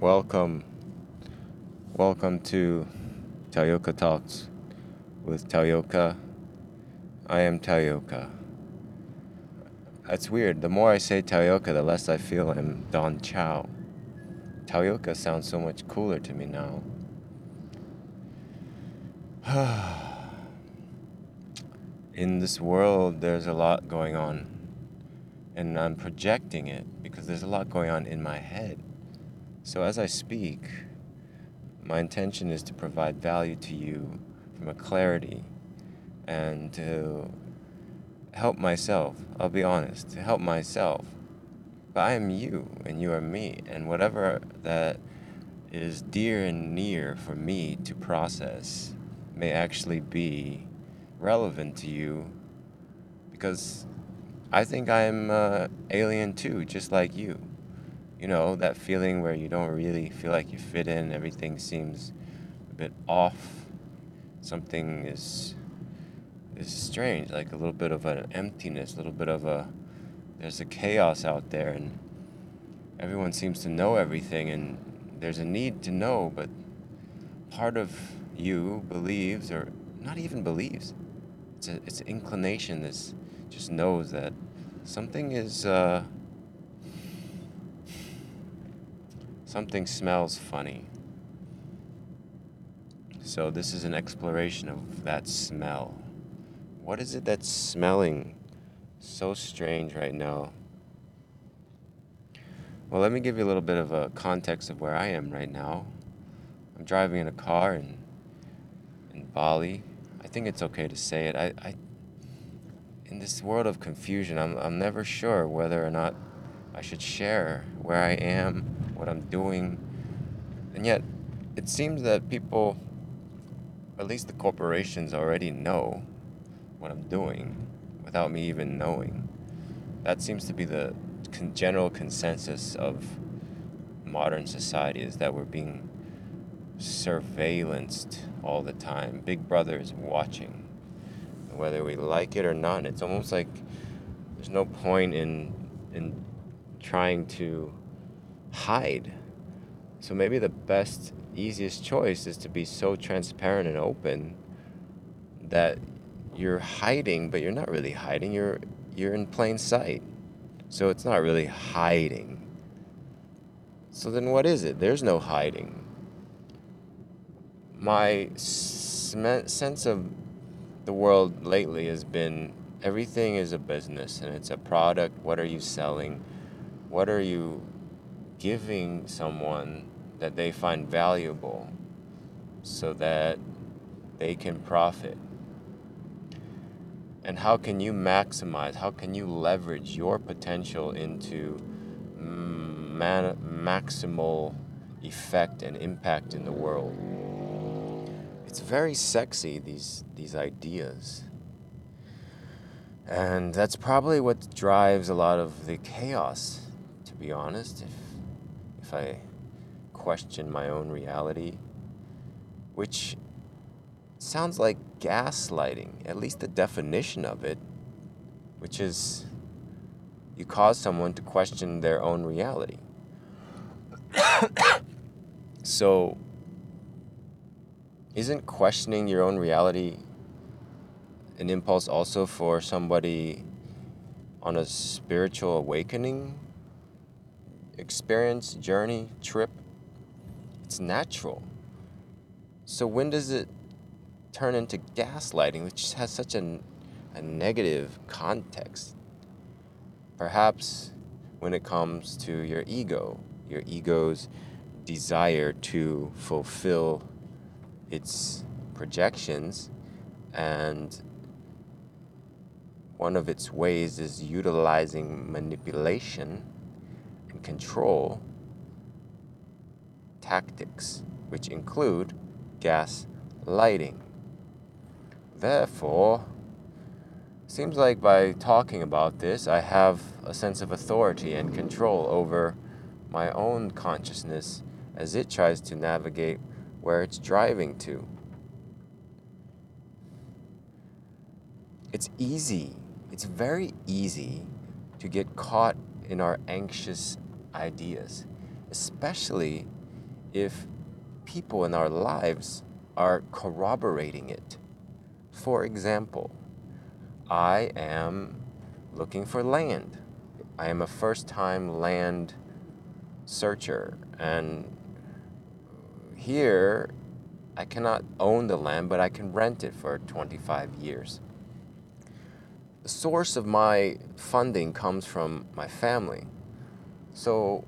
Welcome. Welcome to Taoyoka Talks with Taoyoka. I am Taoyoka. It's weird. The more I say Taoyoka, the less I feel I'm Don Chow. Taoyoka sounds so much cooler to me now. In this world, there's a lot going on. And I'm projecting it because there's a lot going on in my head. So as I speak, my intention is to provide value to you from a clarity and to help myself. I'll be honest, to help myself. But I am you and you are me, and whatever that is dear and near for me to process may actually be relevant to you because I think I'm uh, alien too, just like you you know, that feeling where you don't really feel like you fit in, everything seems a bit off. Something is is strange, like a little bit of an emptiness, a little bit of a there's a chaos out there and everyone seems to know everything and there's a need to know, but part of you believes or not even believes. It's a it's an inclination that just knows that something is uh, Something smells funny. So, this is an exploration of that smell. What is it that's smelling so strange right now? Well, let me give you a little bit of a context of where I am right now. I'm driving in a car in, in Bali. I think it's okay to say it. I, I in this world of confusion, I'm, I'm never sure whether or not I should share where I am what I'm doing. And yet, it seems that people, at least the corporations, already know what I'm doing without me even knowing. That seems to be the general consensus of modern society is that we're being surveillanced all the time. Big Brother is watching. Whether we like it or not, it's almost like there's no point in in trying to hide. So maybe the best, easiest choice is to be so transparent and open that you're hiding, but you're not really hiding. You're you're in plain sight. So it's not really hiding. So then what is it? There's no hiding. My sense of the world lately has been everything is a business and it's a product. What are you selling? What are you giving someone that they find valuable so that they can profit? And how can you maximize, how can you leverage your potential into maximal effect and impact in the world? It's very sexy, these, these ideas. And that's probably what drives a lot of the chaos, to be honest. If if I question my own reality, which sounds like gaslighting, at least the definition of it, which is you cause someone to question their own reality. so, isn't questioning your own reality an impulse also for somebody on a spiritual awakening experience, journey, trip. It's natural. So when does it turn into gaslighting, which has such a, a negative context? Perhaps when it comes to your ego, your ego's desire to fulfill its projections, and one of its ways is utilizing manipulation control tactics, which include gas lighting. Therefore, seems like by talking about this, I have a sense of authority and control over my own consciousness as it tries to navigate where it's driving to. It's easy, it's very easy to get caught in our anxious ideas, especially if people in our lives are corroborating it. For example, I am looking for land. I am a first time land searcher, and here I cannot own the land, but I can rent it for 25 years. The source of my funding comes from my family. So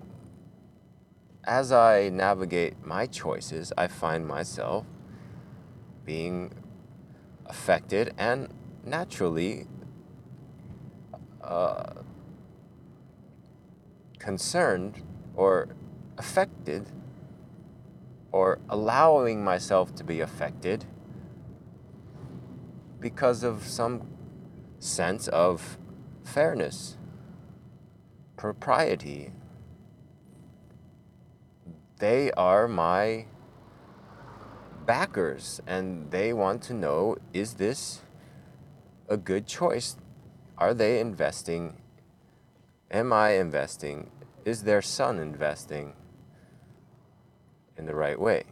as I navigate my choices, I find myself being affected and naturally uh, concerned or affected or allowing myself to be affected because of some sense of fairness, propriety. They are my backers and they want to know is this a good choice? Are they investing? Am I investing? Is their son investing in the right way?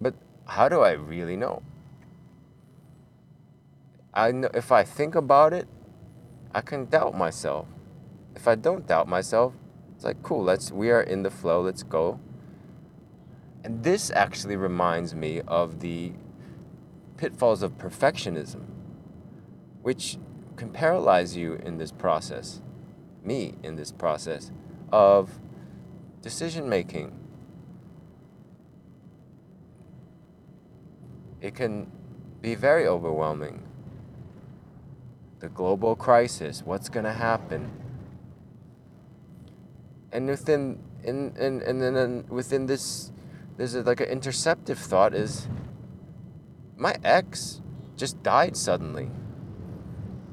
But how do I really know? I know if I think about it, I can doubt myself. If I don't doubt myself, it's like cool, let's we are in the flow, let's go. And this actually reminds me of the pitfalls of perfectionism, which can paralyze you in this process, me in this process of decision making. It can be very overwhelming. The global crisis, what's going to happen? And within in, in, and then within this there's a, like an interceptive thought is my ex just died suddenly.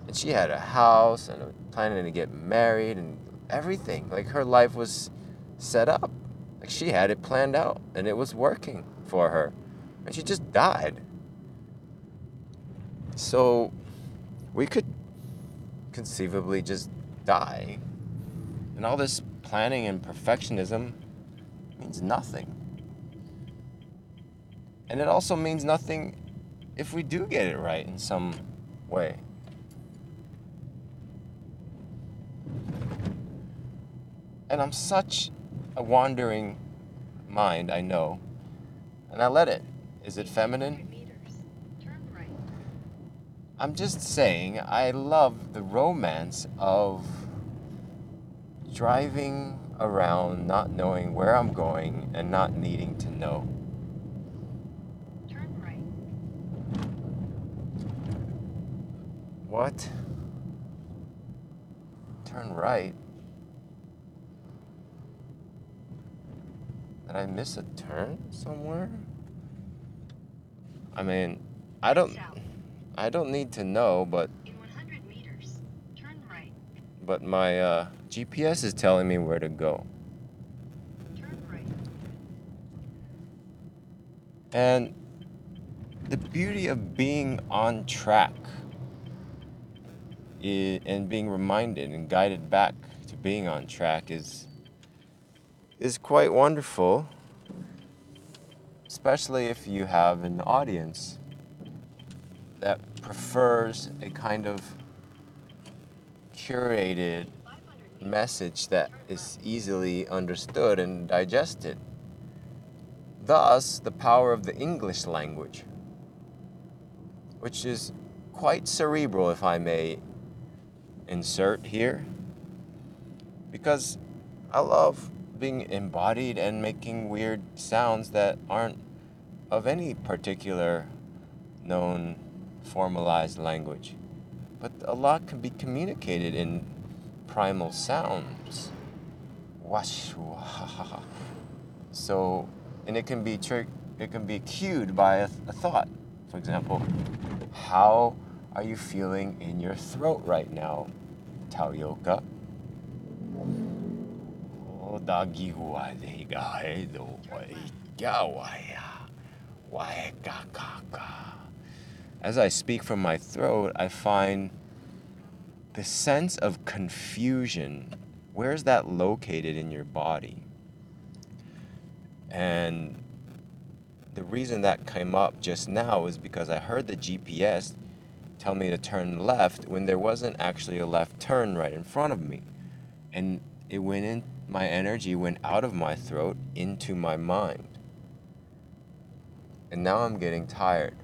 And she had a house and planning to get married and everything. Like her life was set up. Like she had it planned out and it was working for her. And she just died. So we could conceivably just die. And all this planning and perfectionism means nothing. And it also means nothing if we do get it right in some way. And I'm such a wandering mind, I know. And I let it. Is it feminine? I'm just saying, I love the romance of driving around not knowing where I'm going and not needing to know. Turn right. What? Turn right? Did I miss a turn somewhere? I mean, I don't I don't need to know, but In 100 meters, turn right. But my uh, GPS is telling me where to go. Right. And the beauty of being on track and being reminded and guided back to being on track is is quite wonderful especially if you have an audience that prefers a kind of curated message that is easily understood and digested. Thus, the power of the English language, which is quite cerebral, if I may insert here, because I love being embodied and making weird sounds that aren't of any particular known formalized language. But a lot can be communicated in primal sounds. Wash. So, and it can be trick, it can be cued by a, a thought. For example, how are you feeling in your throat right now, Taoyoka? Oh, o As I speak from my throat, I find the sense of confusion where's that located in your body? And the reason that came up just now is because I heard the GPS tell me to turn left when there wasn't actually a left turn right in front of me. And it went in, my energy went out of my throat into my mind. And now I'm getting tired.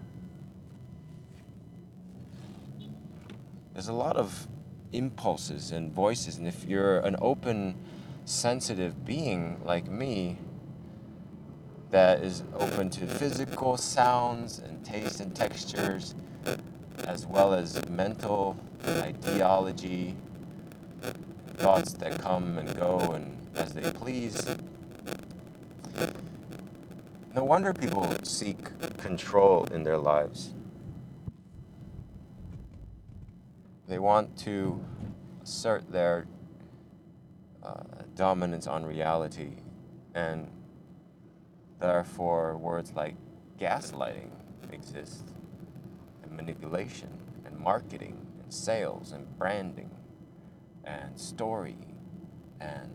There's a lot of impulses and voices, and if you're an open, sensitive being like me, that is open to physical sounds and taste and textures, as well as mental ideology, thoughts that come and go and as they please. No wonder people seek control in their lives. They want to assert their uh, dominance on reality, and therefore, words like gaslighting exist, and manipulation, and marketing, and sales, and branding, and story, and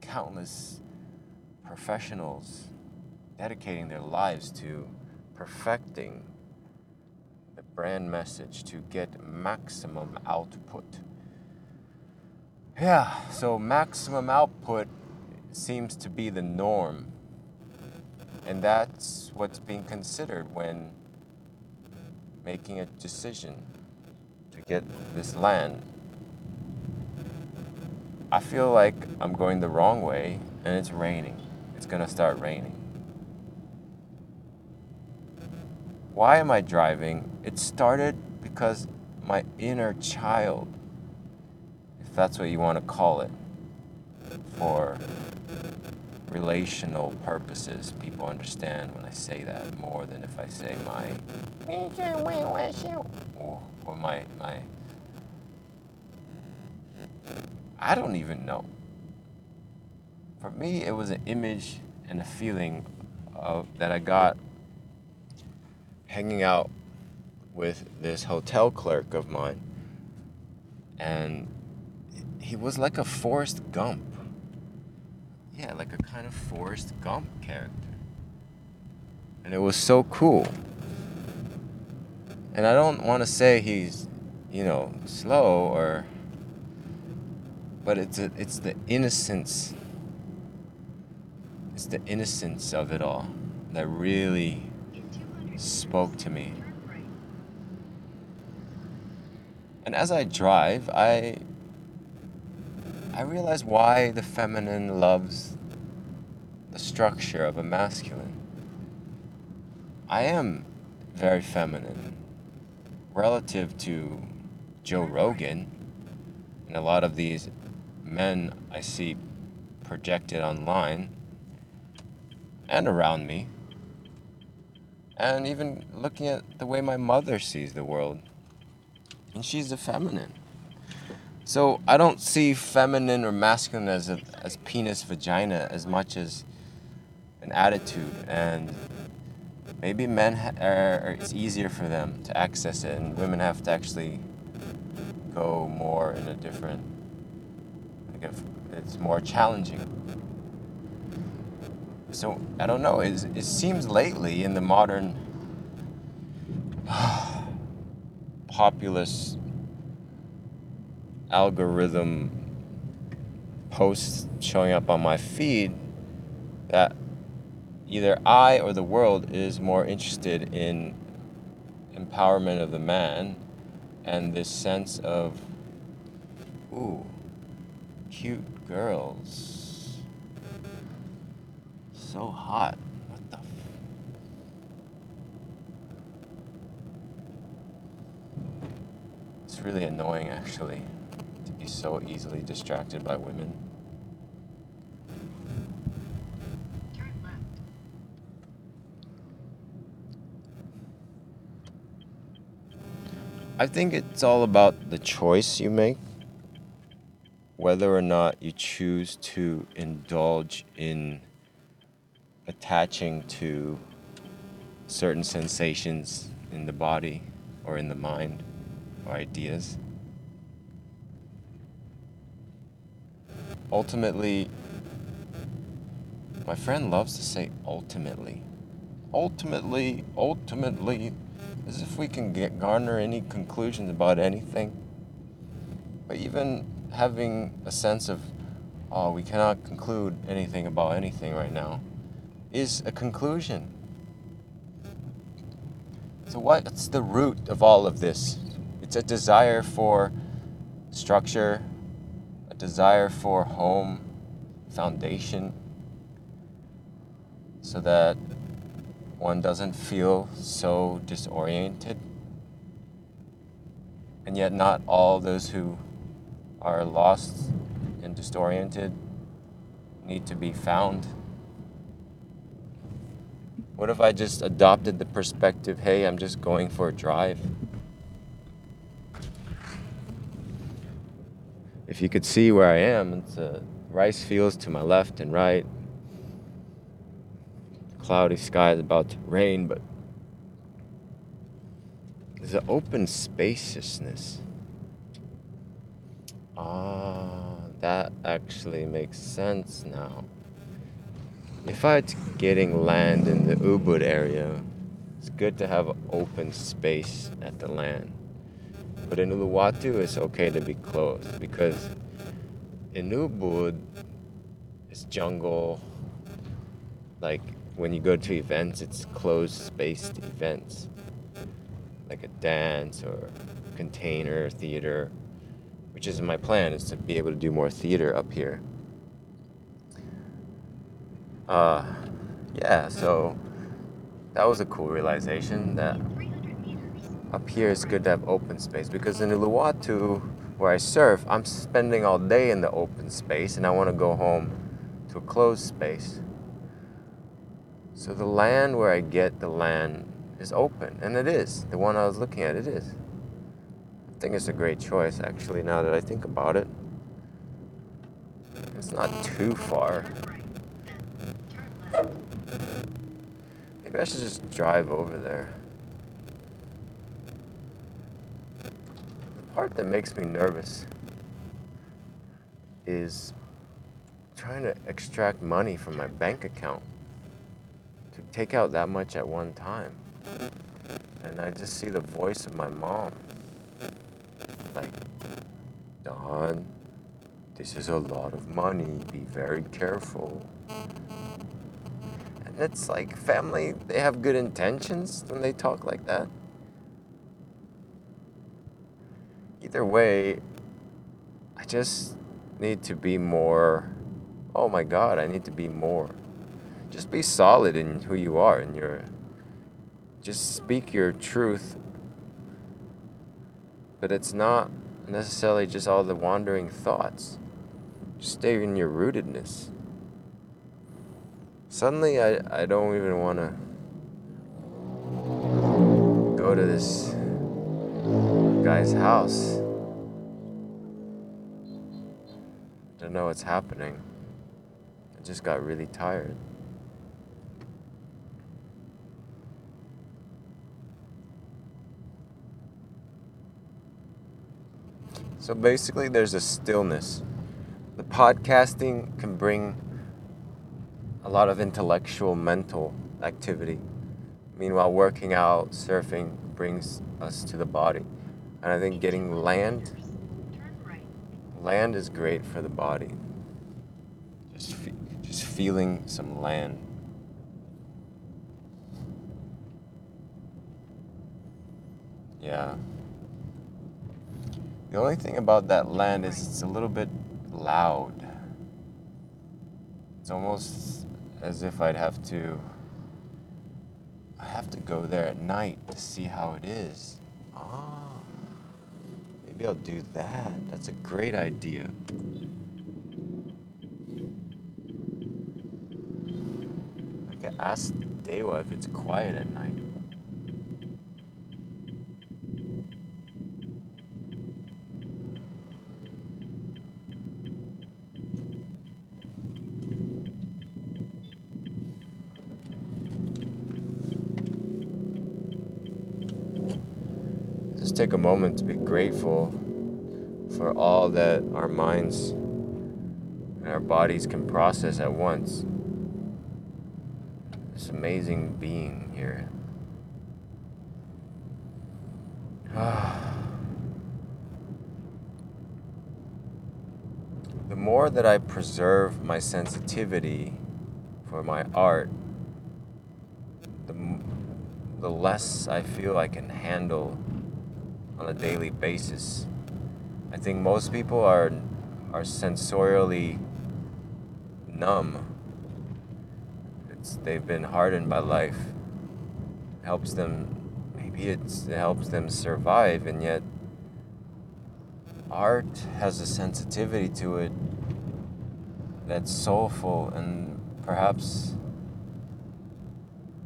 countless professionals dedicating their lives to perfecting brand message to get maximum output. Yeah, so maximum output seems to be the norm. And that's what's being considered when making a decision to get this land. I feel like I'm going the wrong way and it's raining. It's gonna start raining. Why am I driving? It started because my inner child, if that's what you want to call it, for relational purposes, people understand when I say that more than if I say my or, or my my I don't even know. For me, it was an image and a feeling of, that I got hanging out with this hotel clerk of mine, and he was like a Forrest Gump. Yeah, like a kind of Forrest Gump character. And it was so cool. And I don't want to say he's, you know, slow or but it's a, it's the innocence it's the innocence of it all that really In 200 spoke to me. And as I drive, I I realize why the feminine loves the structure of a masculine. I am very feminine relative to Joe Rogan and a lot of these men I see projected online and around me. And even looking at the way my mother sees the world. And she's a feminine. So I don't see feminine or masculine as a, as penis vagina as much as an attitude and maybe men ha- are, it's easier for them to access it and women have to actually go more in a different like if it's more challenging so I don't know it, it seems lately in the modern populist algorithm posts showing up on my feed that either I or the world is more interested in empowerment of the man and this sense of ooh cute girls so hot what the f- it's really annoying actually to be so easily distracted by women. I think it's all about the choice you make, whether or not you choose to indulge in attaching to certain sensations in the body or in the mind or ideas. ultimately, my friend loves to say ultimately. Ultimately, ultimately, as if we can get garner any conclusions about anything. But even having a sense of, oh, we cannot conclude anything about anything right now, is a conclusion. So, what's the root of all of this? It's a desire for structure, a desire for home, foundation, so that one doesn't feel so disoriented. And yet, not all those who are lost and disoriented need to be found. What if I just adopted the perspective hey, I'm just going for a drive? If you could see where I am, it's uh, rice fields to my left and right. Cloudy sky is about to rain, but there's an open spaciousness. Ah, that actually makes sense now. If I was getting land in the Ubud area, it's good to have open space at the land. But in Uluwatu, it's okay to be closed because in Ubud, it's jungle. Like when you go to events, it's closed spaced events, like a dance or container theater, which is my plan is to be able to do more theater up here uh, yeah, so that was a cool realization that up here it's good to have open space because in Uluwatu, where I surf, I'm spending all day in the open space and I want to go home to a closed space. So the land where I get the land is open, and it is. The one I was looking at, it is. I think it's a great choice, actually, now that I think about it. It's not too far. Turn right. Then turn left. Maybe I should just drive over there. The part that makes me nervous is trying to extract money from my bank account to take out that much at one time. And I just see the voice of my mom. Like, Don, this is a lot of money. Be very careful. It's like family, they have good intentions when they talk like that. Either way, I just need to be more. Oh my God, I need to be more. Just be solid in who you are and your. Just speak your truth. But it's not necessarily just all the wandering thoughts. Just stay in your rootedness. Suddenly, I, I don't even want to go to this guy's house. Don't know what's happening. I just got really tired. So basically, there's a stillness. The podcasting can bring a lot of intellectual, mental activity. Meanwhile, working out, surfing brings us to the body. And I think getting land, land is great for the body. Just, fe- just feeling some land. Yeah. The only thing about that land is it's a little bit loud. It's almost as if I'd have to I have to go there at night to see how it is. Ah. Maybe I'll do that. That's a great idea. I could ask Dewa if it's quiet at night. Take a moment to be grateful for all that our minds and our bodies can process at once. This amazing being here. the more that I preserve my sensitivity for my art, the, the less I feel I can handle on a daily basis. I think most people are are sensorially numb. It's they've been hardened by life. It Helps them maybe it helps them survive and yet art has a sensitivity to it that's soulful and perhaps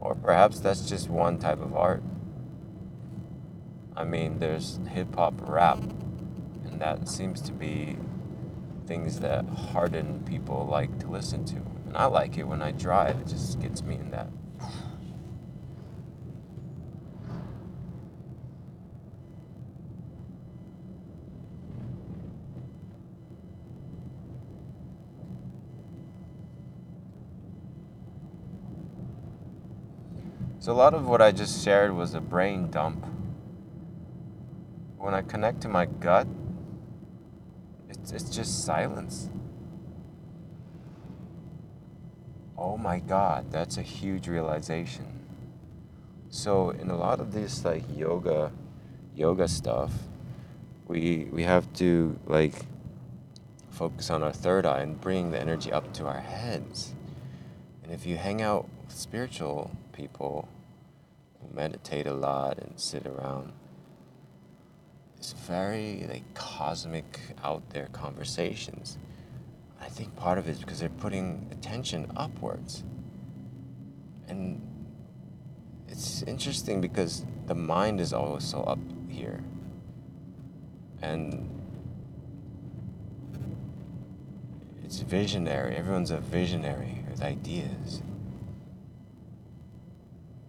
or perhaps that's just one type of art. I mean, there's hip hop rap, and that seems to be things that hardened people like to listen to. And I like it when I drive, it just gets me in that. So, a lot of what I just shared was a brain dump. When I connect to my gut, it's, it's just silence. Oh my God, that's a huge realization. So, in a lot of this like yoga, yoga stuff, we we have to like focus on our third eye and bring the energy up to our heads. And if you hang out with spiritual people who meditate a lot and sit around, it's very like cosmic out there conversations. I think part of it is because they're putting attention upwards. And it's interesting because the mind is also up here. And it's visionary. Everyone's a visionary with ideas.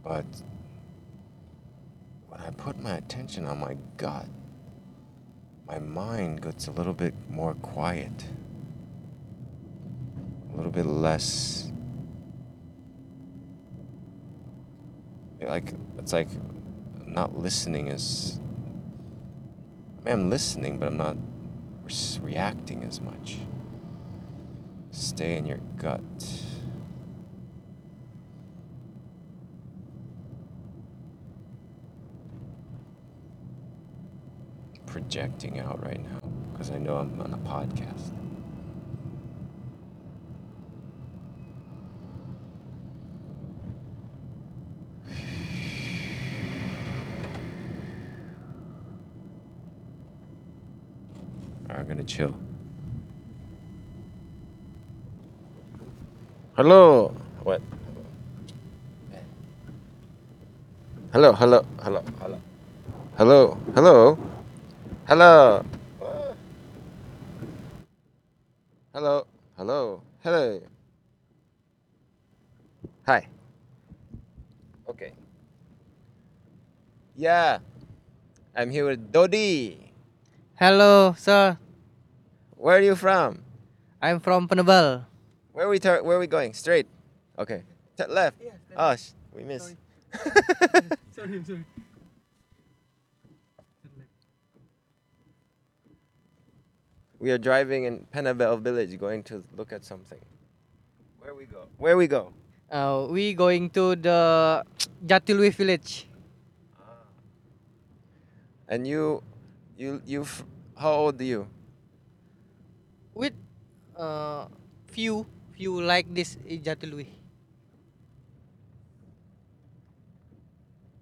But when I put my attention on my gut, my mind gets a little bit more quiet, a little bit less. Like, it's like not listening is. I I'm listening, but I'm not reacting as much. Stay in your gut. Projecting out right now because I know I'm on a podcast. I'm gonna chill. Hello. What? Hello, hello, hello, hello. Hello. Hello, hello, hello. Hi. Okay. Yeah. I'm here with Dodi. Hello, sir. Where are you from? I'm from Penebel. Where are we tur- where are we going? Straight. Okay. T- left. Oh, sh- we missed. sorry, sorry. we are driving in Penebel village going to look at something. Where we go? Where we go? Uh, we going to the Jatiluwih village. And you you you how old are you? With uh, few few like this in Jatiluwih.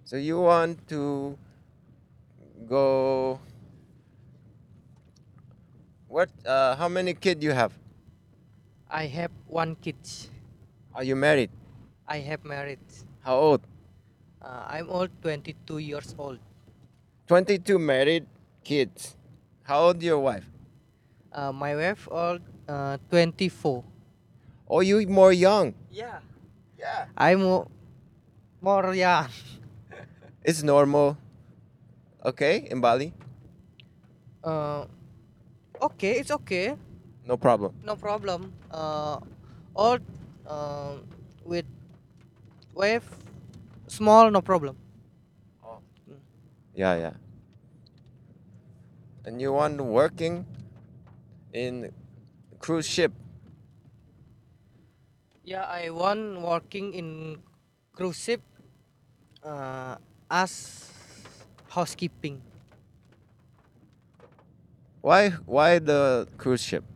So you want to go What uh how many kids you have? I have one kids. Are you married? I have married. How old? Uh, I'm old, 22 years old. 22 married kids. How old your wife? Uh, my wife old, uh, 24. Oh, you more young. Yeah. Yeah. I'm mo- more young. It's normal. Okay, in Bali. Uh, okay, it's okay. No problem. no problem. Uh, old uh, with wife, small, no problem. Yeah, yeah. And you want working in cruise ship. Yeah, I want working in cruise ship uh, as housekeeping. Why why the cruise ship?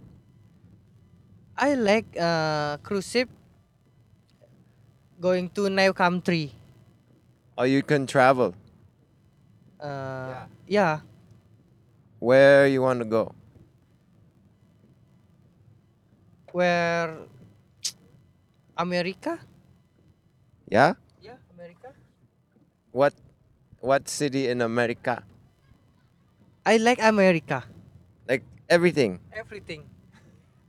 I like uh, cruise ship going to new country. Oh, you can travel. Uh, yeah. Where you want to go? where America? Yeah? Yeah, America. What what city in America? I like America. Like everything. Everything.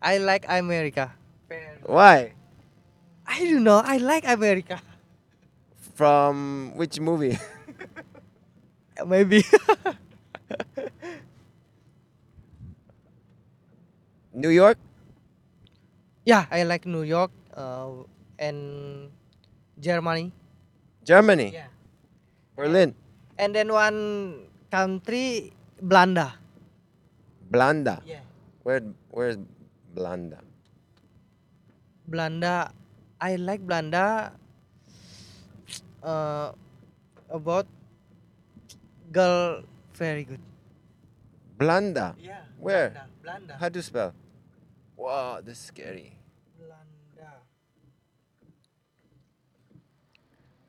I like America. Why? I don't know. I like America. From which movie? Maybe. New York? yeah, I like New York uh, and Germany. Germany? Yeah. Berlin? And then one country, Belanda. Blanda? Yeah. Where where's Blanda? Belanda. I like Belanda. Uh, about girl, very good. Blanda? Yeah. Where? Belanda. Belanda. How do you spell? Wow, this is scary. Belanda.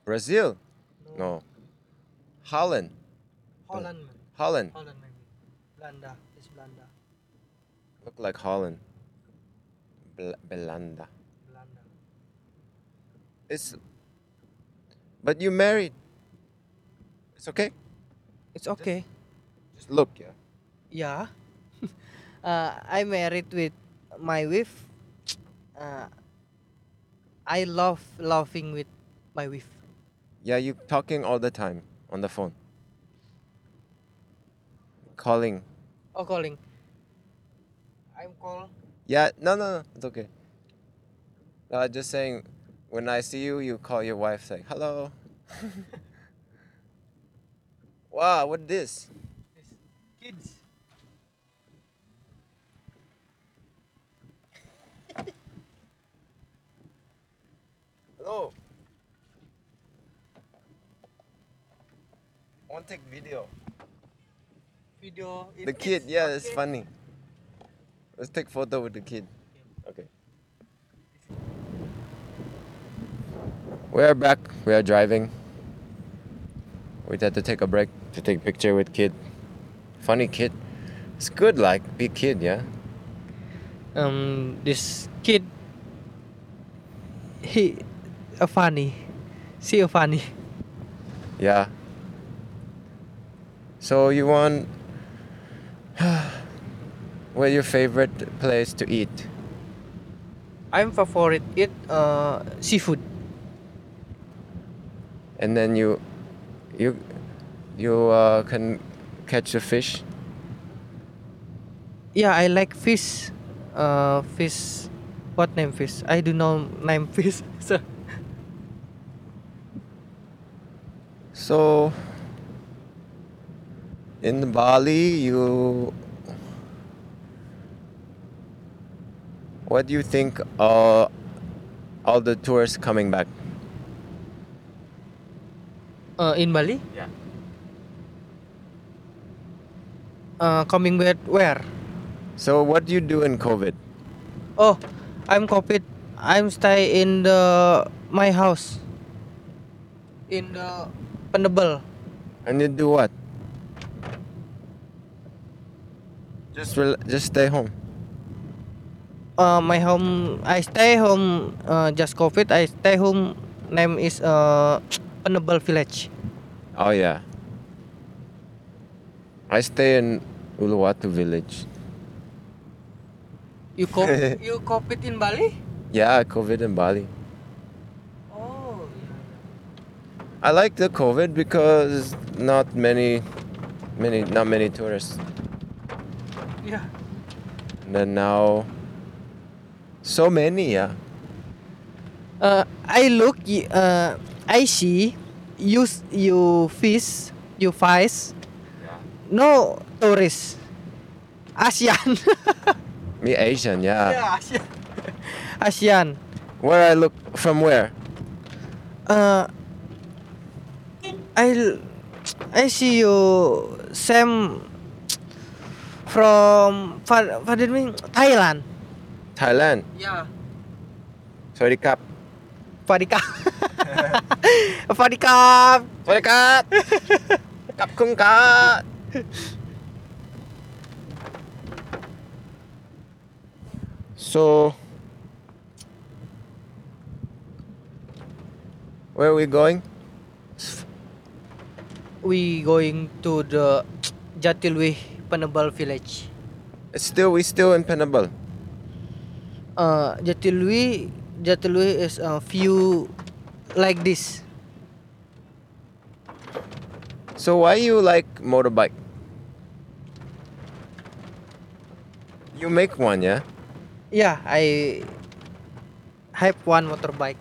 Brazil? No. Holland? Holland. man. Holland. Holland maybe. Belanda. It's Belanda. Look like Holland. Bl- Belanda. Belanda. It's. But you married. It's okay. It's okay. Just look, yeah. Yeah. uh, I married with my wife. Uh, I love laughing with my wife. Yeah, you talking all the time on the phone. Calling. Oh, calling. I'm call. Yeah, no, no, no, it's okay. No, I'm just saying, when I see you, you call your wife, say, hello. wow, what this? Kids. Hello. I want to take video. Video. The kid, yeah, it's funny. Let's take photo with the kid. Okay. We are back. We are driving. We had to take a break to take picture with kid. Funny kid. It's good, like big kid, yeah. Um, this kid. He, a funny. See a funny. Yeah. So you want where your favorite place to eat? I'm favorite eat uh seafood. And then you you you uh, can catch a fish. Yeah, I like fish. Uh, fish. What name fish? I do know name fish. so So in Bali, you what do you think uh, all the tourists coming back? uh, in Bali. Yeah. Uh, coming back where? So what do you do in COVID? Oh, I'm COVID. I'm stay in the my house. In the Penebel. And you do what? Just rel- just stay home. Uh, my home. I stay home. Uh, just COVID. I stay home. Name is uh Penebel village. Oh yeah. I stay in Uluwatu village. You co- you COVID in Bali? Yeah, COVID in Bali. Oh. I like the COVID because not many, many, not many tourists. Yeah. And then now So many, yeah. Uh, I look, uh, I see, you you fish, you fish, no tourist. ASEAN. Me Asian yeah. Yeah ASEAN. ASEAN. Where I look from where? Uh I I see you Sam from Far Faridin Thailand. Thailand? Yeah. Sorry Kung สวัสดีครับสวัสดีครับสวัสดีครับกับคุณครับ So where are we going? We going to the Jatiluwih Penebel village. Still we still in Penebel. Uh, Jatiluwih Jatiluwih is a view like this. So why you like motorbike? You make one, yeah? Yeah, I have one motorbike.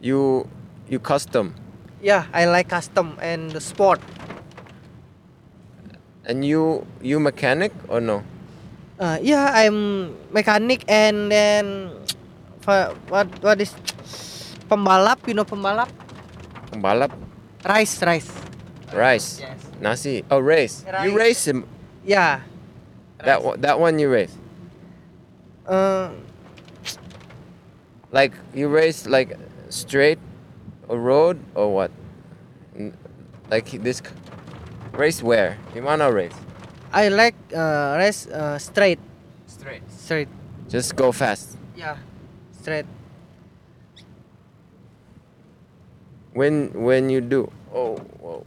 You you custom Yeah, I like custom and the sport. and you you mechanic or no? Uh, yeah, I'm mechanic and then what what is pembalap? You know pembalap? Pembalap, Rice, rice. rice, Yes. nasi. Oh, race. You Rice. race him. Yeah. That one, that one you race. Uh, Like you race like straight a road or what? Like this race where? You wanna race? I like uh, race uh, straight, Straight. straight. Just go fast. Yeah, straight. When when you do. Oh, whoa. Oh,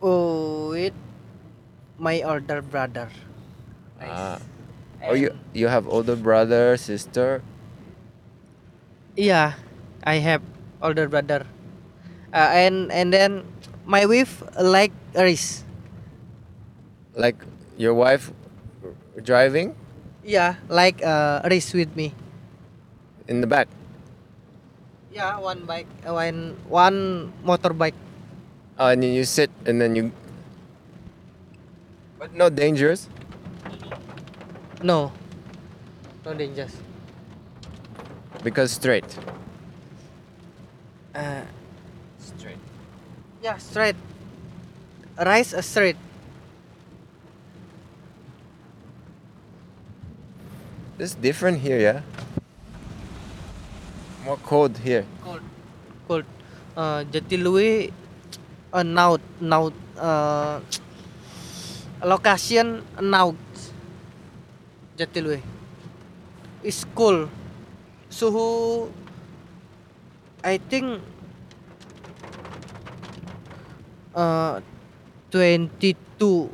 with my older brother. Ah. Oh, you you have older brother, sister. Yeah, I have older brother. Uh, and and then my wife like race. Like your wife driving Yeah, like uh, race with me. in the back. Yeah, one bike, uh, one one motorbike. Oh, and then you sit and then you. But not dangerous. No, no dangerous. Because straight. Uh, Straight. yeah, straight. Rise a straight. This different here, yeah. More cold here. Cold, cold. Uh, Jatiluwih, uh, now now uh, location now Jatilui is cool. Suhu, I think uh, 22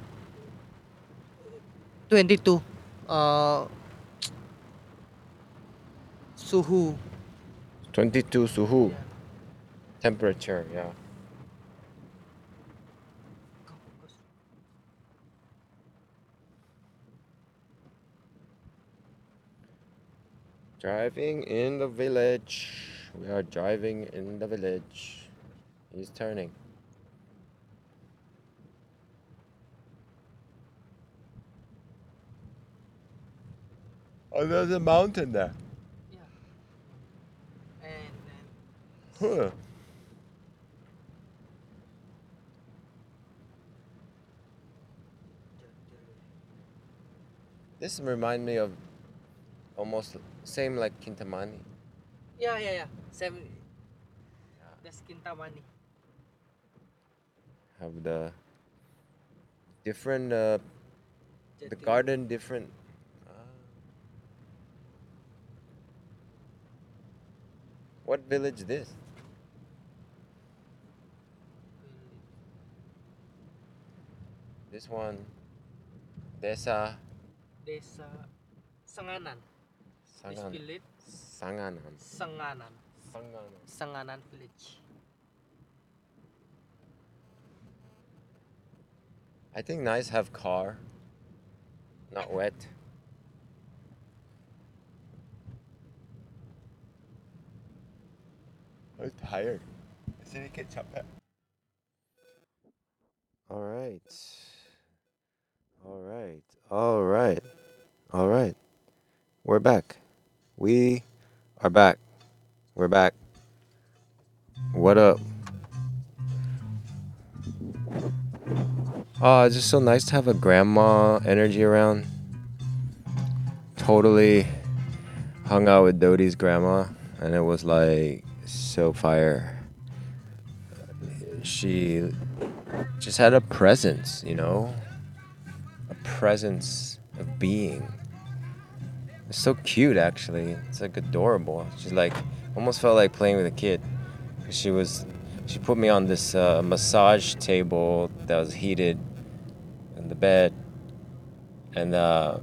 22 uh, suhu 22 suhu. Temperature, yeah. Driving in the village. We are driving in the village. He's turning. Oh, there's a mountain there. and, Huh. This remind me of almost same like Kintamani. yeah yeah yeah same that's Kintamani Have the different uh, the garden different. Ah. What village this? This one. Desa desa Senganan this village Sanganan. Senganan Sanganan. Senganan village I think nice have car. Not wet. I'm tired. All right. All right. All right. All right. We're back. We are back. We're back. What up? Oh, it's just so nice to have a grandma energy around. Totally hung out with Dodie's grandma, and it was like so fire. She just had a presence, you know? A presence of being. It's so cute, actually. It's like adorable. She's like, almost felt like playing with a kid. She was, she put me on this uh, massage table that was heated in the bed, and uh,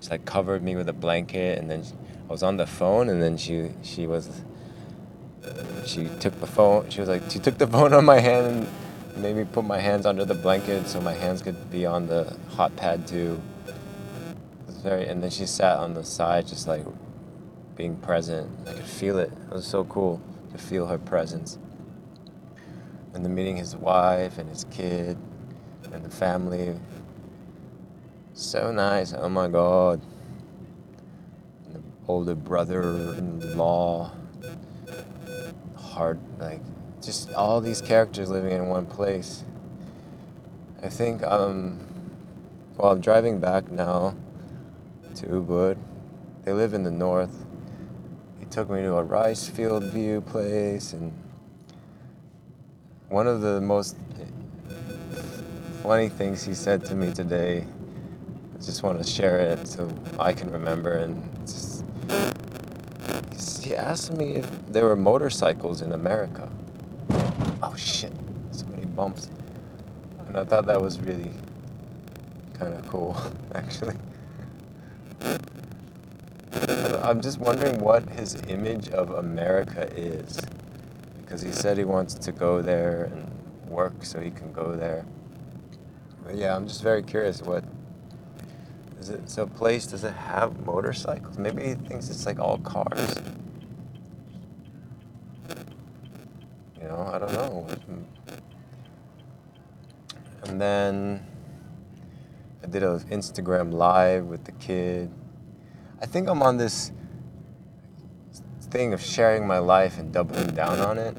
just like covered me with a blanket, and then I was on the phone, and then she she was she took the phone. She was like, she took the phone on my hand and made me put my hands under the blanket so my hands could be on the hot pad too. And then she sat on the side, just like being present. I could feel it. It was so cool to feel her presence. And then meeting his wife and his kid and the family. So nice. Oh my god. And the older brother-in-law hard like just all these characters living in one place i think um well i'm driving back now to ubud they live in the north he took me to a rice field view place and one of the most funny things he said to me today i just want to share it so i can remember and just he asked me if there were motorcycles in America. Oh shit, so many bumps. And I thought that was really kind of cool, actually. I'm just wondering what his image of America is. Because he said he wants to go there and work so he can go there. But yeah, I'm just very curious what. Is it so place does it have motorcycles? Maybe he thinks it's like all cars. You know, I don't know. And then I did an Instagram live with the kid. I think I'm on this thing of sharing my life and doubling down on it.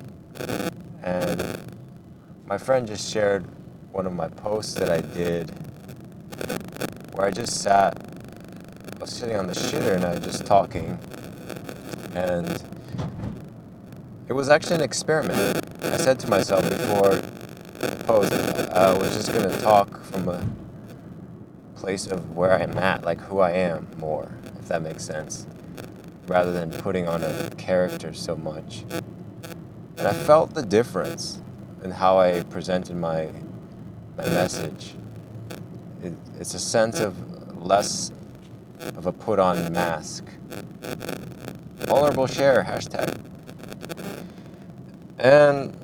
And my friend just shared one of my posts that I did where I just sat, I was sitting on the shitter and I was just talking. And it was actually an experiment. I said to myself before the post, I was just gonna talk from a place of where I'm at, like who I am more, if that makes sense, rather than putting on a character so much. And I felt the difference in how I presented my my message. It, it's a sense of less of a put on mask. Vulnerable share hashtag. And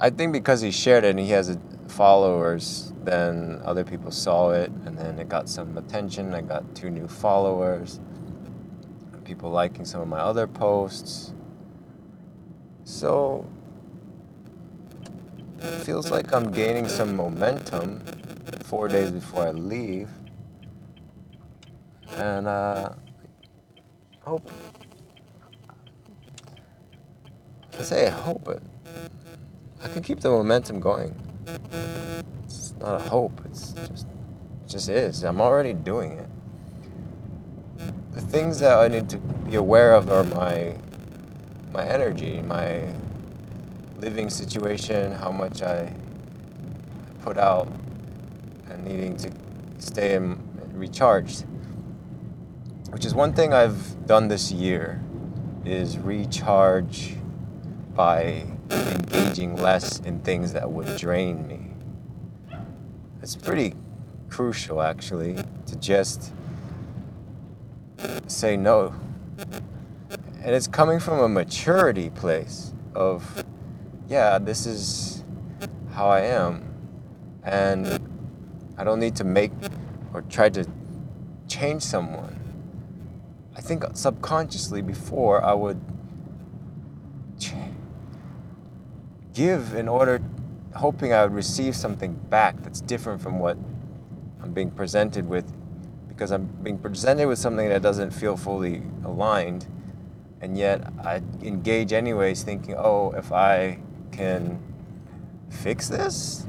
I think because he shared it and he has followers, then other people saw it and then it got some attention. I got two new followers. People liking some of my other posts. So it feels like I'm gaining some momentum four days before I leave. And uh, hope I say I hope it. I can keep the momentum going. Not a hope. It's just, it just is. I'm already doing it. The things that I need to be aware of are my, my energy, my living situation, how much I put out, and needing to stay recharged. Which is one thing I've done this year, is recharge by engaging less in things that would drain me. It's pretty crucial, actually, to just say no. And it's coming from a maturity place of, yeah, this is how I am. And I don't need to make or try to change someone, I think subconsciously before I would give in order, hoping I would receive something back that's different from what I'm being presented with, because I'm being presented with something that doesn't feel fully aligned, and yet I engage anyways, thinking, oh, if I can fix this,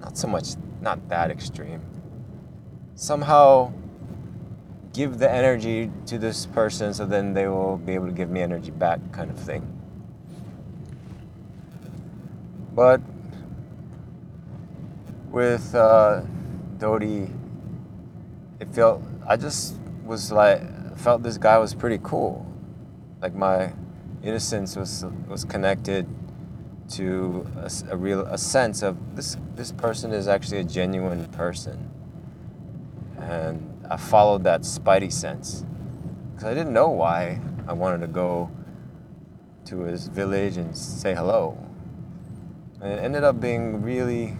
not so much, not that extreme. Somehow give the energy to this person so then they will be able to give me energy back, kind of thing. But with uh, Dodi, it felt, I just was like, felt this guy was pretty cool. Like my innocence was, was connected to a real a sense of this this person is actually a genuine person. And i followed that spidey sense. Because i didn't know why i wanted to go to his village and say hello. And it ended up being really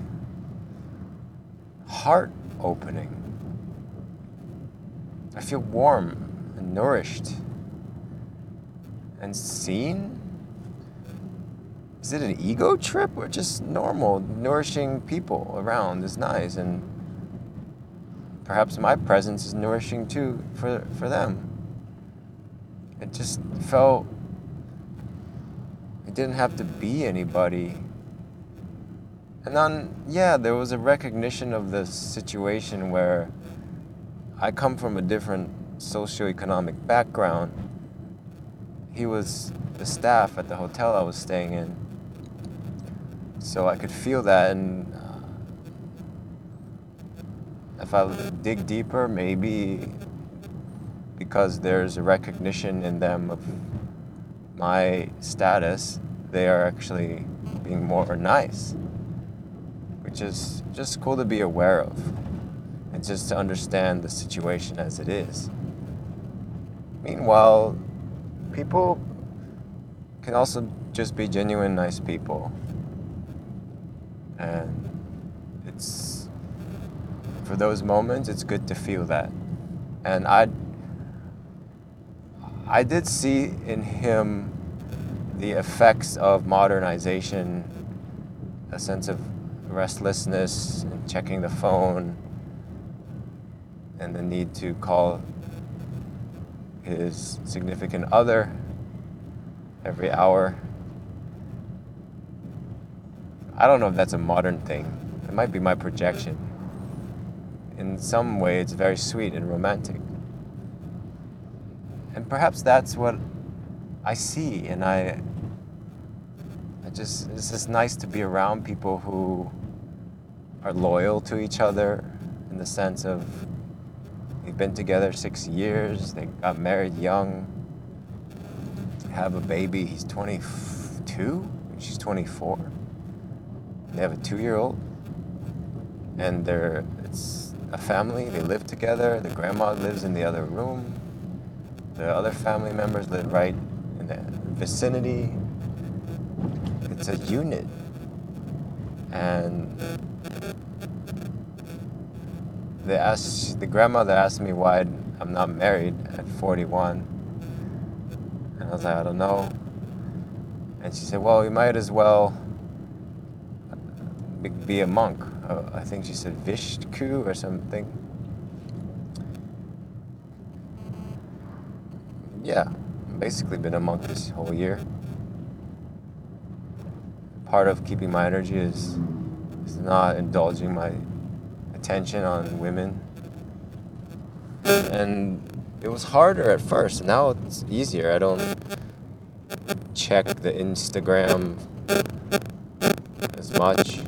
heart opening i feel warm and nourished and seen. Is it an ego trip or just normal nourishing people around is nice and perhaps my presence is nourishing too for for them? It just felt it didn't have to be anybody and then yeah there was a recognition of the situation where i come from a different socioeconomic background. He was the staff at the hotel i was staying in. So I could feel that, and uh, if I dig deeper, maybe because there's a recognition in them of my status, they are actually being more nice, is just cool to be aware of, and just to understand the situation as it is. Meanwhile, people can also just be genuine, nice people and it's for those moments it's good to feel that and i i did see in him the effects of modernization a sense of restlessness and checking the phone and the need to call his significant other every hour I don't know if that's a modern thing. It might be my projection. In some way, it's very sweet and romantic. And perhaps that's what I see, and I, I just, it's just nice to be around people who are loyal to each other in the sense of they've been together six years, they got married young, have a baby, he's 22, and she's 24 they have a two-year-old and they're it's a family they live together the grandma lives in the other room the other family members live right in the vicinity. It's a unit and they asked the grandmother asked me why i'm not married at 41 and i was like i don't know and she said well you might as well be- a monk. Uh, I think she said Vishku or something. Yeah, basically been a monk this whole year. Part of keeping my energy is is not indulging my attention on women. And it was harder at first. Now it's easier. I don't check the Instagram as much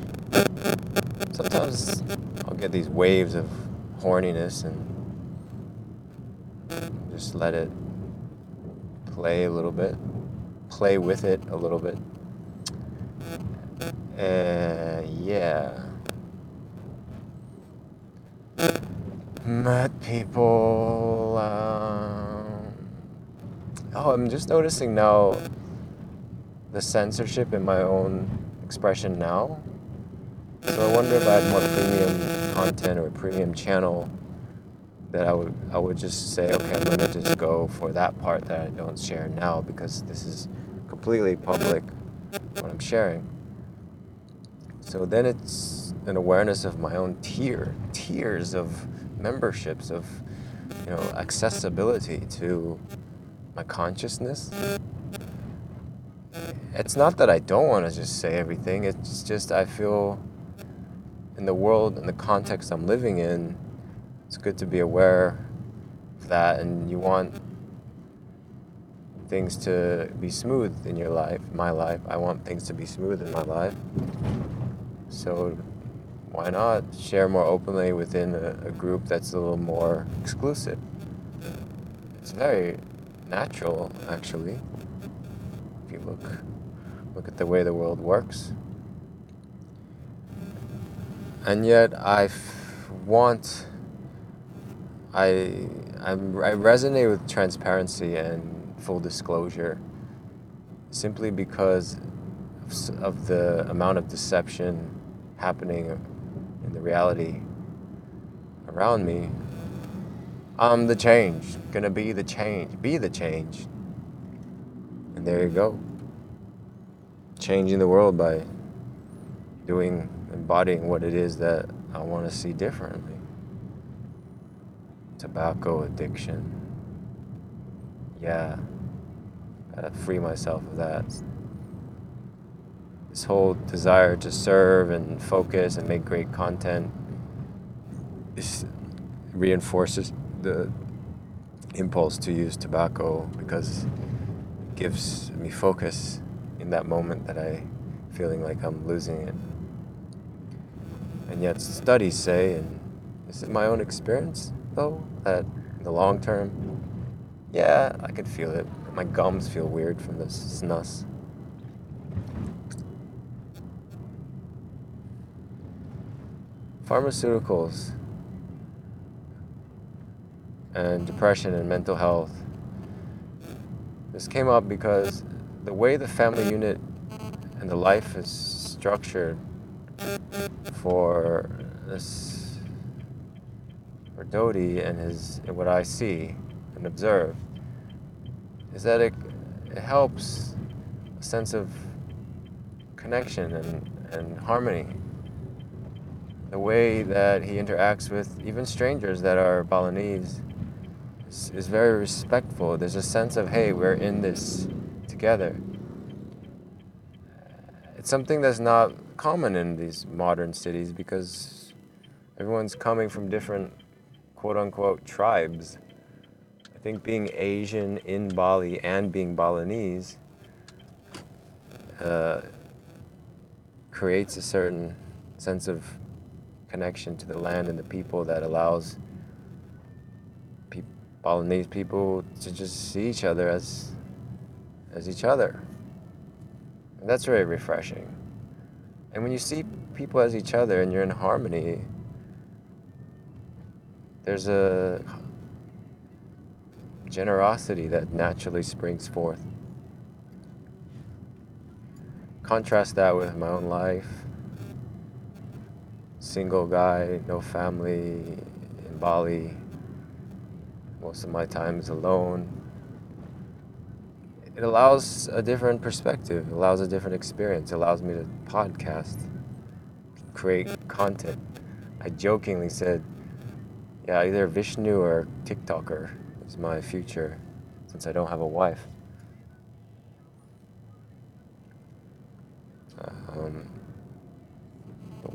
sometimes I'll get these waves of horniness and just let it play a little bit, play with it a little bit. Uh, yeah. Met people. Um, oh, I'm just noticing now the censorship in my own expression now. So I wonder if I had more premium content or a premium channel, that I would I would just say, okay, I'm gonna just go for that part that I don't share now because this is completely public what I'm sharing. So then it's an awareness of my own tier, tiers of memberships of you know accessibility to my consciousness. It's not that I don't want to just say everything. It's just I feel in the world and the context I'm living in, it's good to be aware of that and you want things to be smooth in your life, my life. I want things to be smooth in my life. So why not share more openly within a, a group that's a little more exclusive? It's very natural, actually. If you look look at the way the world works. And yet, I f- want. I I'm, I resonate with transparency and full disclosure, simply because of, of the amount of deception happening in the reality around me. I'm the change, gonna be the change, be the change. And there you go. Changing the world by doing, embodying what it is that I want to see differently. Tobacco addiction. Yeah, gotta free myself of that. This whole desire to serve and focus and make great content reinforces the impulse to use tobacco because it gives me focus in that moment that I feeling like I'm losing it. And yet studies say, and is it my own experience though, that in the long term, yeah, I could feel it. My gums feel weird from this snus. Pharmaceuticals and depression and mental health. This came up because the way the family unit and the life is structured for this for Dodi and his and what I see and observe is that it, it helps a sense of connection and, and harmony. The way that he interacts with even strangers that are Balinese is, is very respectful. There's a sense of, hey, we're in this together. It's something that's not common in these modern cities because everyone's coming from different quote unquote tribes. I think being Asian in Bali and being Balinese uh, creates a certain sense of connection to the land and the people that allows pe- Balinese people to just see each other as as each other. And that's very refreshing. And when you see people as each other and you're in harmony, there's a generosity that naturally springs forth. Contrast that with my own life. Single guy, no family, in Bali. Most of my time is alone. It allows a different perspective, allows a different experience, allows me to podcast, create content. I jokingly said, yeah, either Vishnu or TikToker is my future since I don't have a wife. Um,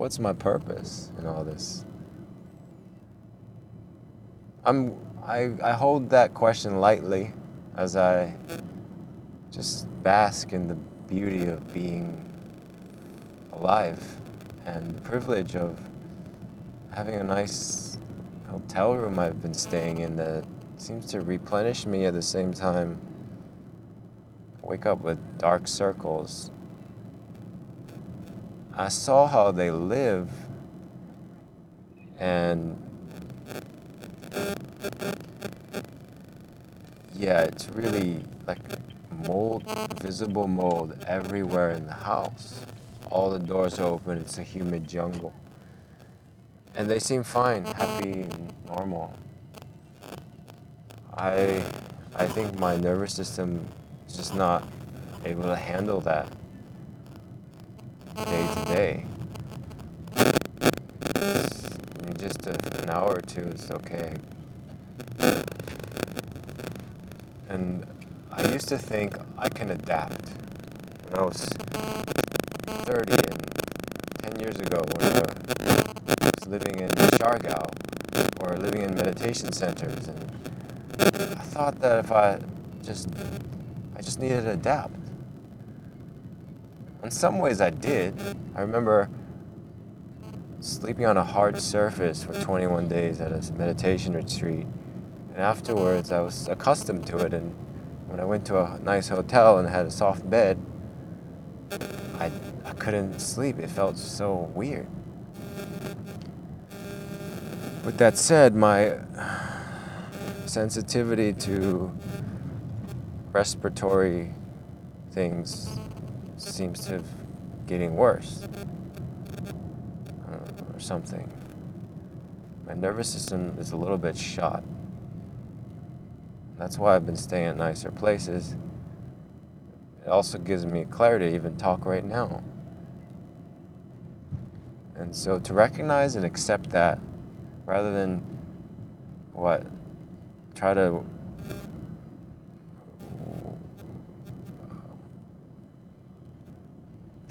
what's my purpose in all this? I'm I, I hold that question lightly as I just bask in the beauty of being alive and the privilege of having a nice hotel room I've been staying in that seems to replenish me at the same time. I wake up with dark circles. I saw how they live and yeah, it's really like mold, visible mold everywhere in the house. All the doors are open, it's a humid jungle. And they seem fine, happy, normal. I I think my nervous system is just not able to handle that day to day. In just a, an hour or two, it's okay. And I used to think I can adapt. When I was 30 and 10 years ago, when I was living in Siargao or living in meditation centers, and I thought that if I just, I just needed to adapt. In some ways, I did. I remember sleeping on a hard surface for 21 days at a meditation retreat. And afterwards, I was accustomed to it. And when I went to a nice hotel and had a soft bed, I, I couldn't sleep. It felt so weird. With that said, my sensitivity to respiratory things seems to have getting worse or something. My nervous system is a little bit shot. That's why I've been staying at nicer places. It also gives me clarity to even talk right now. And so to recognize and accept that rather than what try to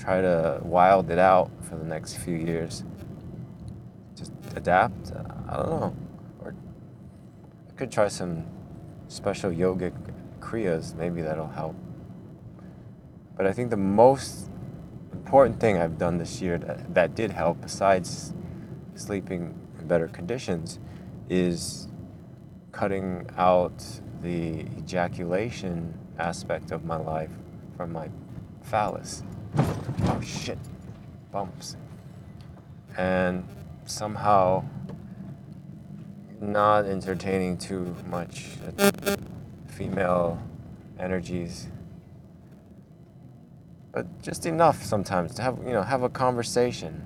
try to wild it out for the next few years. Just adapt. Uh, I don't know. Or I could try some special yogic kriyas. Maybe that'll help. But I think the most important thing I've done this year that, that did help, besides sleeping in better conditions, is cutting out the ejaculation aspect of my life from my phallus. Oh shit, bumps. And somehow not entertaining too much female energies. But just enough sometimes to have, you know, have a conversation.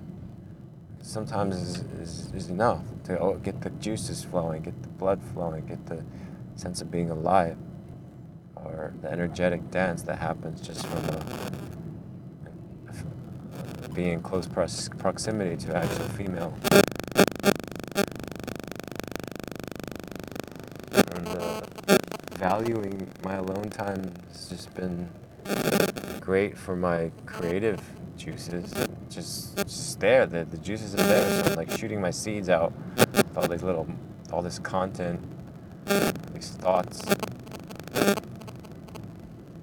Sometimes is, is, is enough to get the juices flowing, get the blood flowing, get the sense of being alive, or the energetic dance that happens just from a, being in close proximity to actual female. And uh, valuing my alone time has just been great for my creative juices. Just, just there, the, the juices are there. So I'm like shooting my seeds out with all these little, all this content, these thoughts.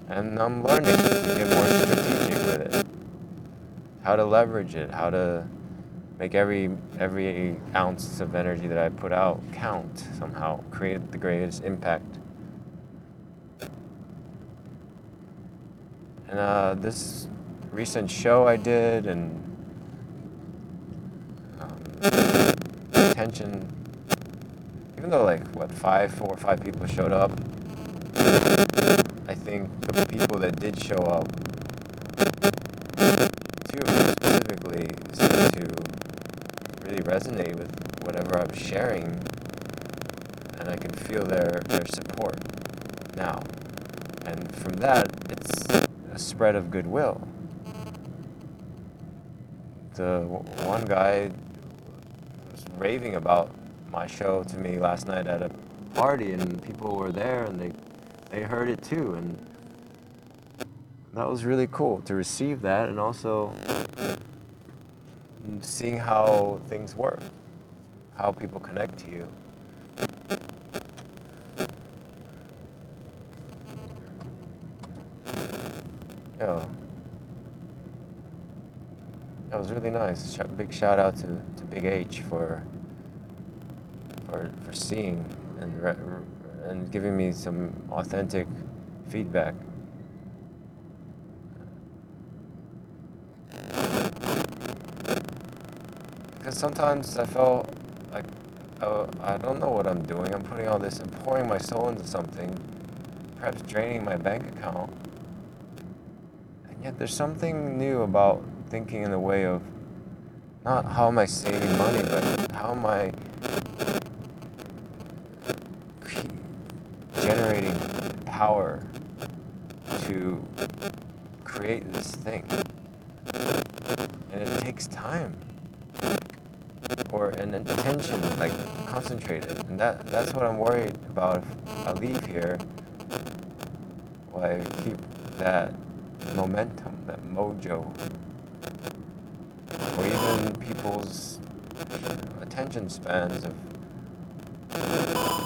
And I'm learning to get more. How to leverage it, how to make every every ounce of energy that I put out count somehow, create the greatest impact. And uh, this recent show I did and um, attention, even though like what five, four or five people showed up, I think the people that did show up, two of them specifically, seemed to really resonate with whatever I'm sharing, and I can feel their their support now. And from that, it's a spread of goodwill. The one guy was raving about my show to me last night at a party, and people were there, and they they heard it too, and that was really cool to receive that, and also seeing how things work, how people connect to you. Yeah. That was really nice. Sh- big shout out to, to Big H for for for seeing and re- and giving me some authentic feedback. Because sometimes I felt like oh, I don't know what I'm doing. I'm putting all this and pouring my soul into something, perhaps draining my bank account. And yet there's something new about thinking in the way of not how am I saving money, but how am I cre- power to create this thing. And it takes time. Or an attention, like concentrated. And that that's what I'm worried about if I leave here. Will I keep that momentum, that mojo? Or even people's attention spans of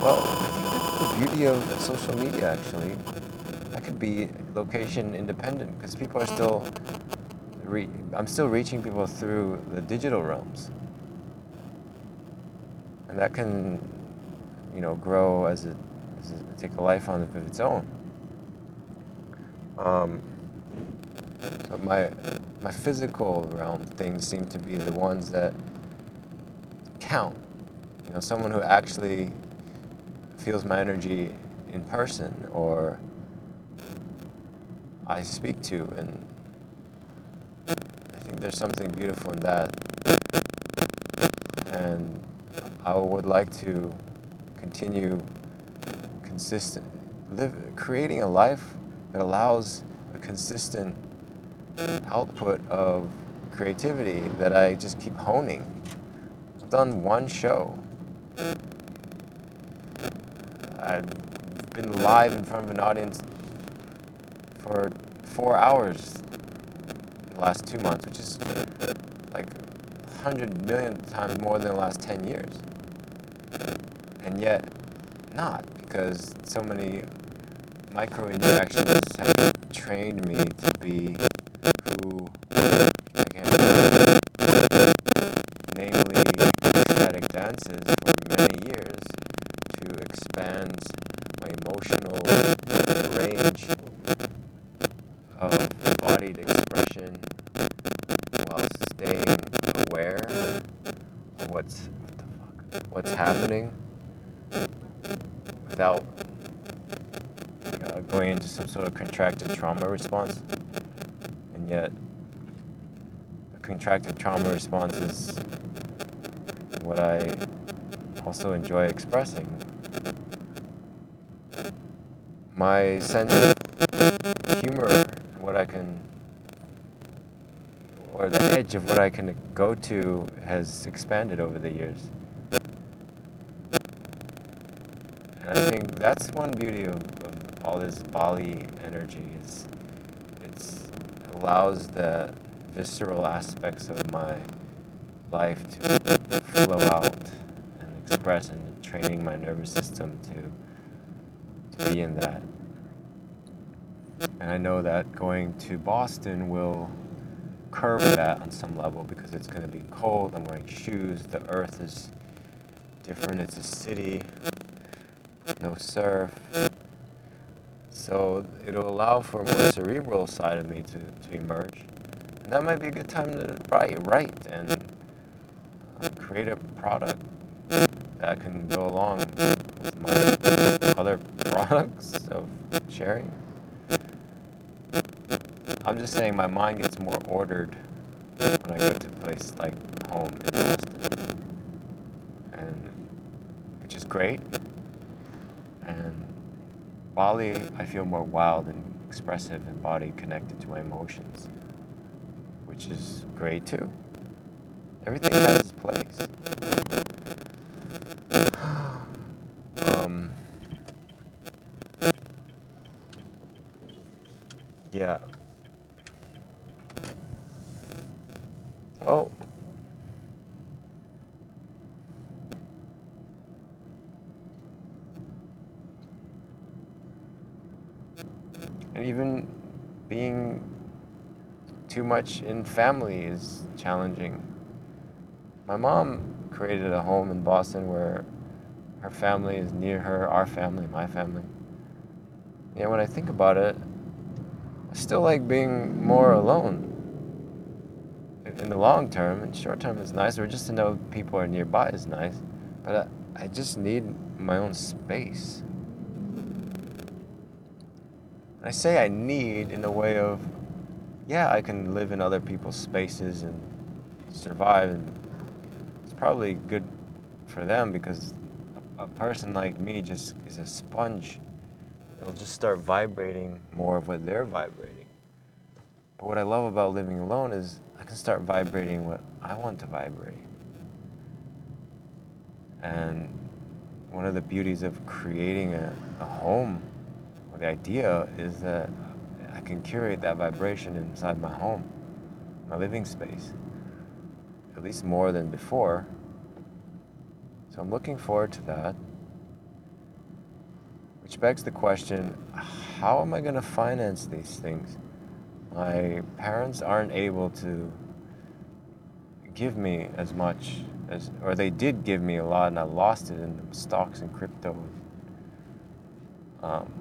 well, I think that's the beauty of social media actually. That could be location independent because people are still I'm still reaching people through the digital realms. That can, you know, grow as it, as it take a life on of its own. Um, but my my physical realm things seem to be the ones that count. You know, someone who actually feels my energy in person or I speak to and I think there's something beautiful in that. And I would like to continue consistent live creating a life that allows a consistent output of creativity that I just keep honing. I've done one show. I've been live in front of an audience for four hours in the last two months, which is like 100 million times more than the last 10 years. And yet, not, because so many micro interactions have trained me to be who I am. Namely, ecstatic dances for many years to expand my emotional range of embodied expression while staying aware of what's what the fuck, what's happening without uh, going into some sort of contracted trauma response. And yet, a contracted trauma response is what I also enjoy expressing. My sense of humor, what I can, or the edge of what I can go to has expanded over the years. And I think that's one beauty of, of all this Bali energy it's it allows the visceral aspects of my life to flow out and express and training my nervous system to to be in that. And I know that going to Boston will curb that on some level because it's going to be cold. I'm wearing shoes. The earth is different. It's a city no surf. So it'll allow for more cerebral side of me to, to emerge. And that might be a good time to write, write and uh, create a product that can go along with my other products of sharing. I'm just saying my mind gets more ordered when I go to a place like home in. And which is great. Bali, I feel more wild and expressive and body connected to my emotions, which is great too. Everything has its place. um, yeah. Oh. and even being too much in family is challenging. My mom created a home in Boston where her family is near her, our family, my family. Yeah, when I think about it, I still like being more alone. In- the long term, in short term, it's nice, or just to know people are nearby is nice. But I, I just need my own space. I say I need in the way of, yeah, I can live in other people's spaces and survive, and it's probably good for them because a, person like me just is a sponge it'll just start vibrating more of what they're vibrating. But what I love about living alone is I can start vibrating what I want to vibrate. And one of the beauties of creating a, a home, or the idea, is that can curate that vibration inside my home, my living space, at least more than before. So I'm looking forward to that. Which begs the question how am I going to finance these things? My parents aren't able to give me as much as, or they did give me a lot and I lost it in stocks and crypto, um,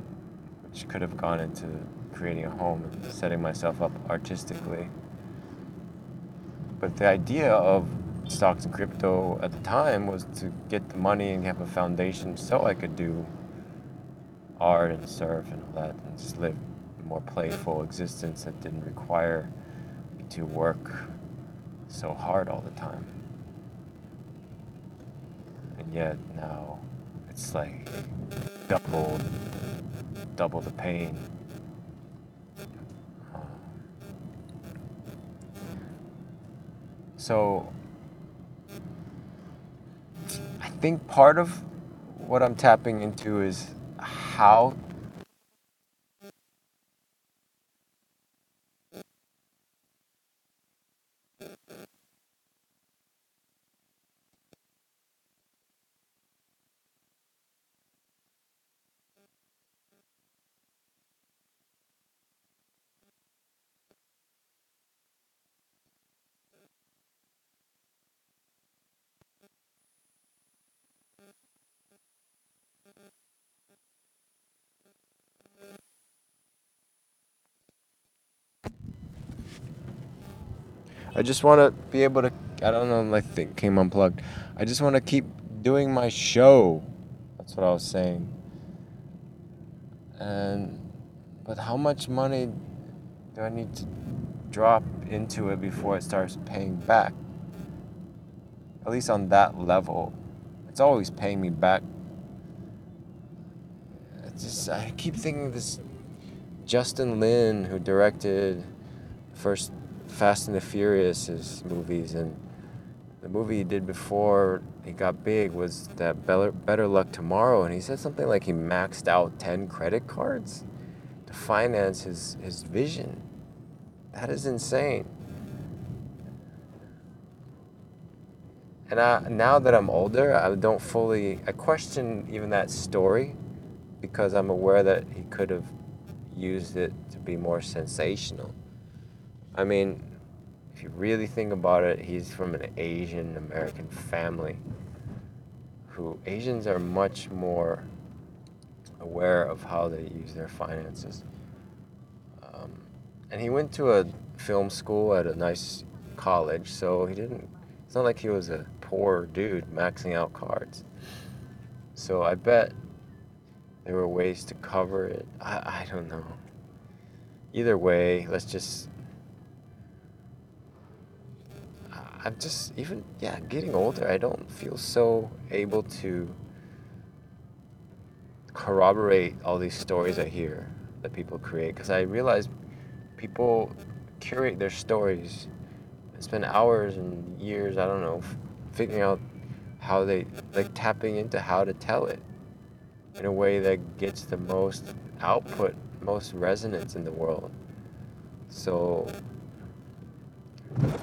which could have gone into creating a home and setting myself up artistically. But the idea of stocks and crypto at the time was to get the money and have a foundation so I could do art and surf and all that and just live a more playful existence that didn't require me to work so hard all the time. And yet now it's like double double the pain. Um, So I think part of what I'm tapping into is how I just want to be able to. I don't know. My thing came unplugged. I just want to keep doing my show. That's what I was saying. And but how much money do I need to drop into it before it starts paying back? At least on that level, it's always paying me back. It's just I keep thinking this Justin Lin who directed first Fast and the Furious movies, and the movie he did before he got big was that Better, Better Luck Tomorrow, and he said something like he maxed out 10 credit cards to finance his, his vision. That is insane. And I, now that I'm older, I don't fully, I question even that story because I'm aware that he could have used it to be more sensational. I mean, if you really think about it, he's from an Asian American family who Asians are much more aware of how they use their finances. Um, and he went to a film school at a nice college, so he didn't, it's not like he was a poor dude maxing out cards. So I bet there were ways to cover it. I, I don't know. Either way, let's just I'm just even yeah, getting older, I don't feel so able to corroborate all these stories I hear that people create because I realize people curate their stories and spend hours and years, I don't know, f- figuring out how they like tapping into how to tell it in a way that gets the most output, most resonance in the world. So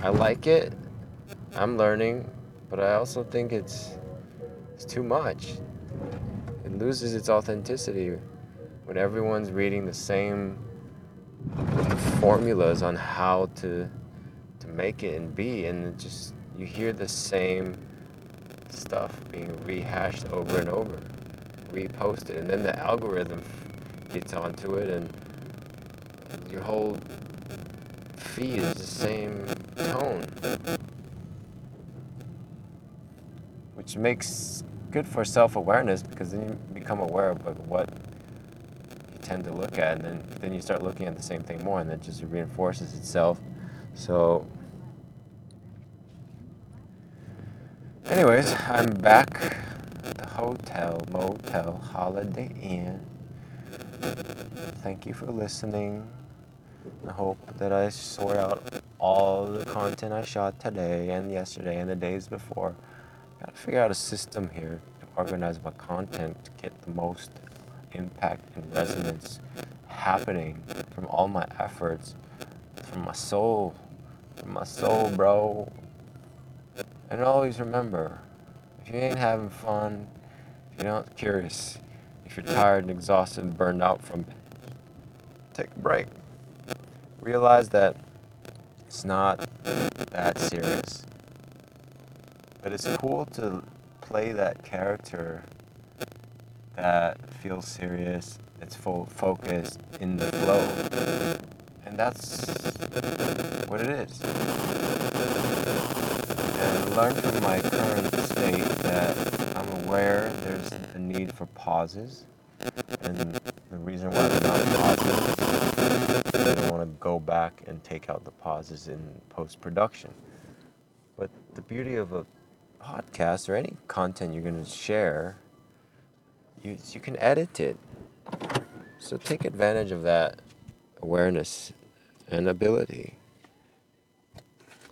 I like it. I'm learning, but I also think it's it's too much. It loses its authenticity when everyone's reading the same formulas on how to to make it and be, and just you hear the same stuff being rehashed over and over, reposted, and then the algorithm gets onto it, and your whole feed is the same tone. Which makes good for self-awareness because then you become aware of like what you tend to look at and then, then you start looking at the same thing more and it just reinforces itself so anyways i'm back at the hotel motel holiday inn thank you for listening. I hope that I sort out all the content I shot today and yesterday and the days before. Figure out a system here to organize my content to get the most impact and resonance happening from all my efforts, from my soul, from my soul, bro. And always remember, if you ain't having fun, if you're not curious, if you're tired and exhausted and burned out from it, take a break. Realize that it's not that serious. But it's cool to play that character that feels serious, it's full focused in the flow. And that's what it is. And learn from my current state that I'm aware there's a need for pauses. And the reason why they're not pauses is I don't want to go back and take out the pauses in post production. But the beauty of a podcast or any content you're going to share, you, you can edit it. So take advantage of that awareness and ability.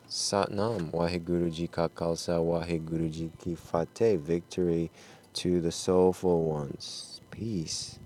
Satnam, Waheguru Ji Ka Khalsa, Waheguru Ji Ki Fateh. Victory to the soulful ones. Peace.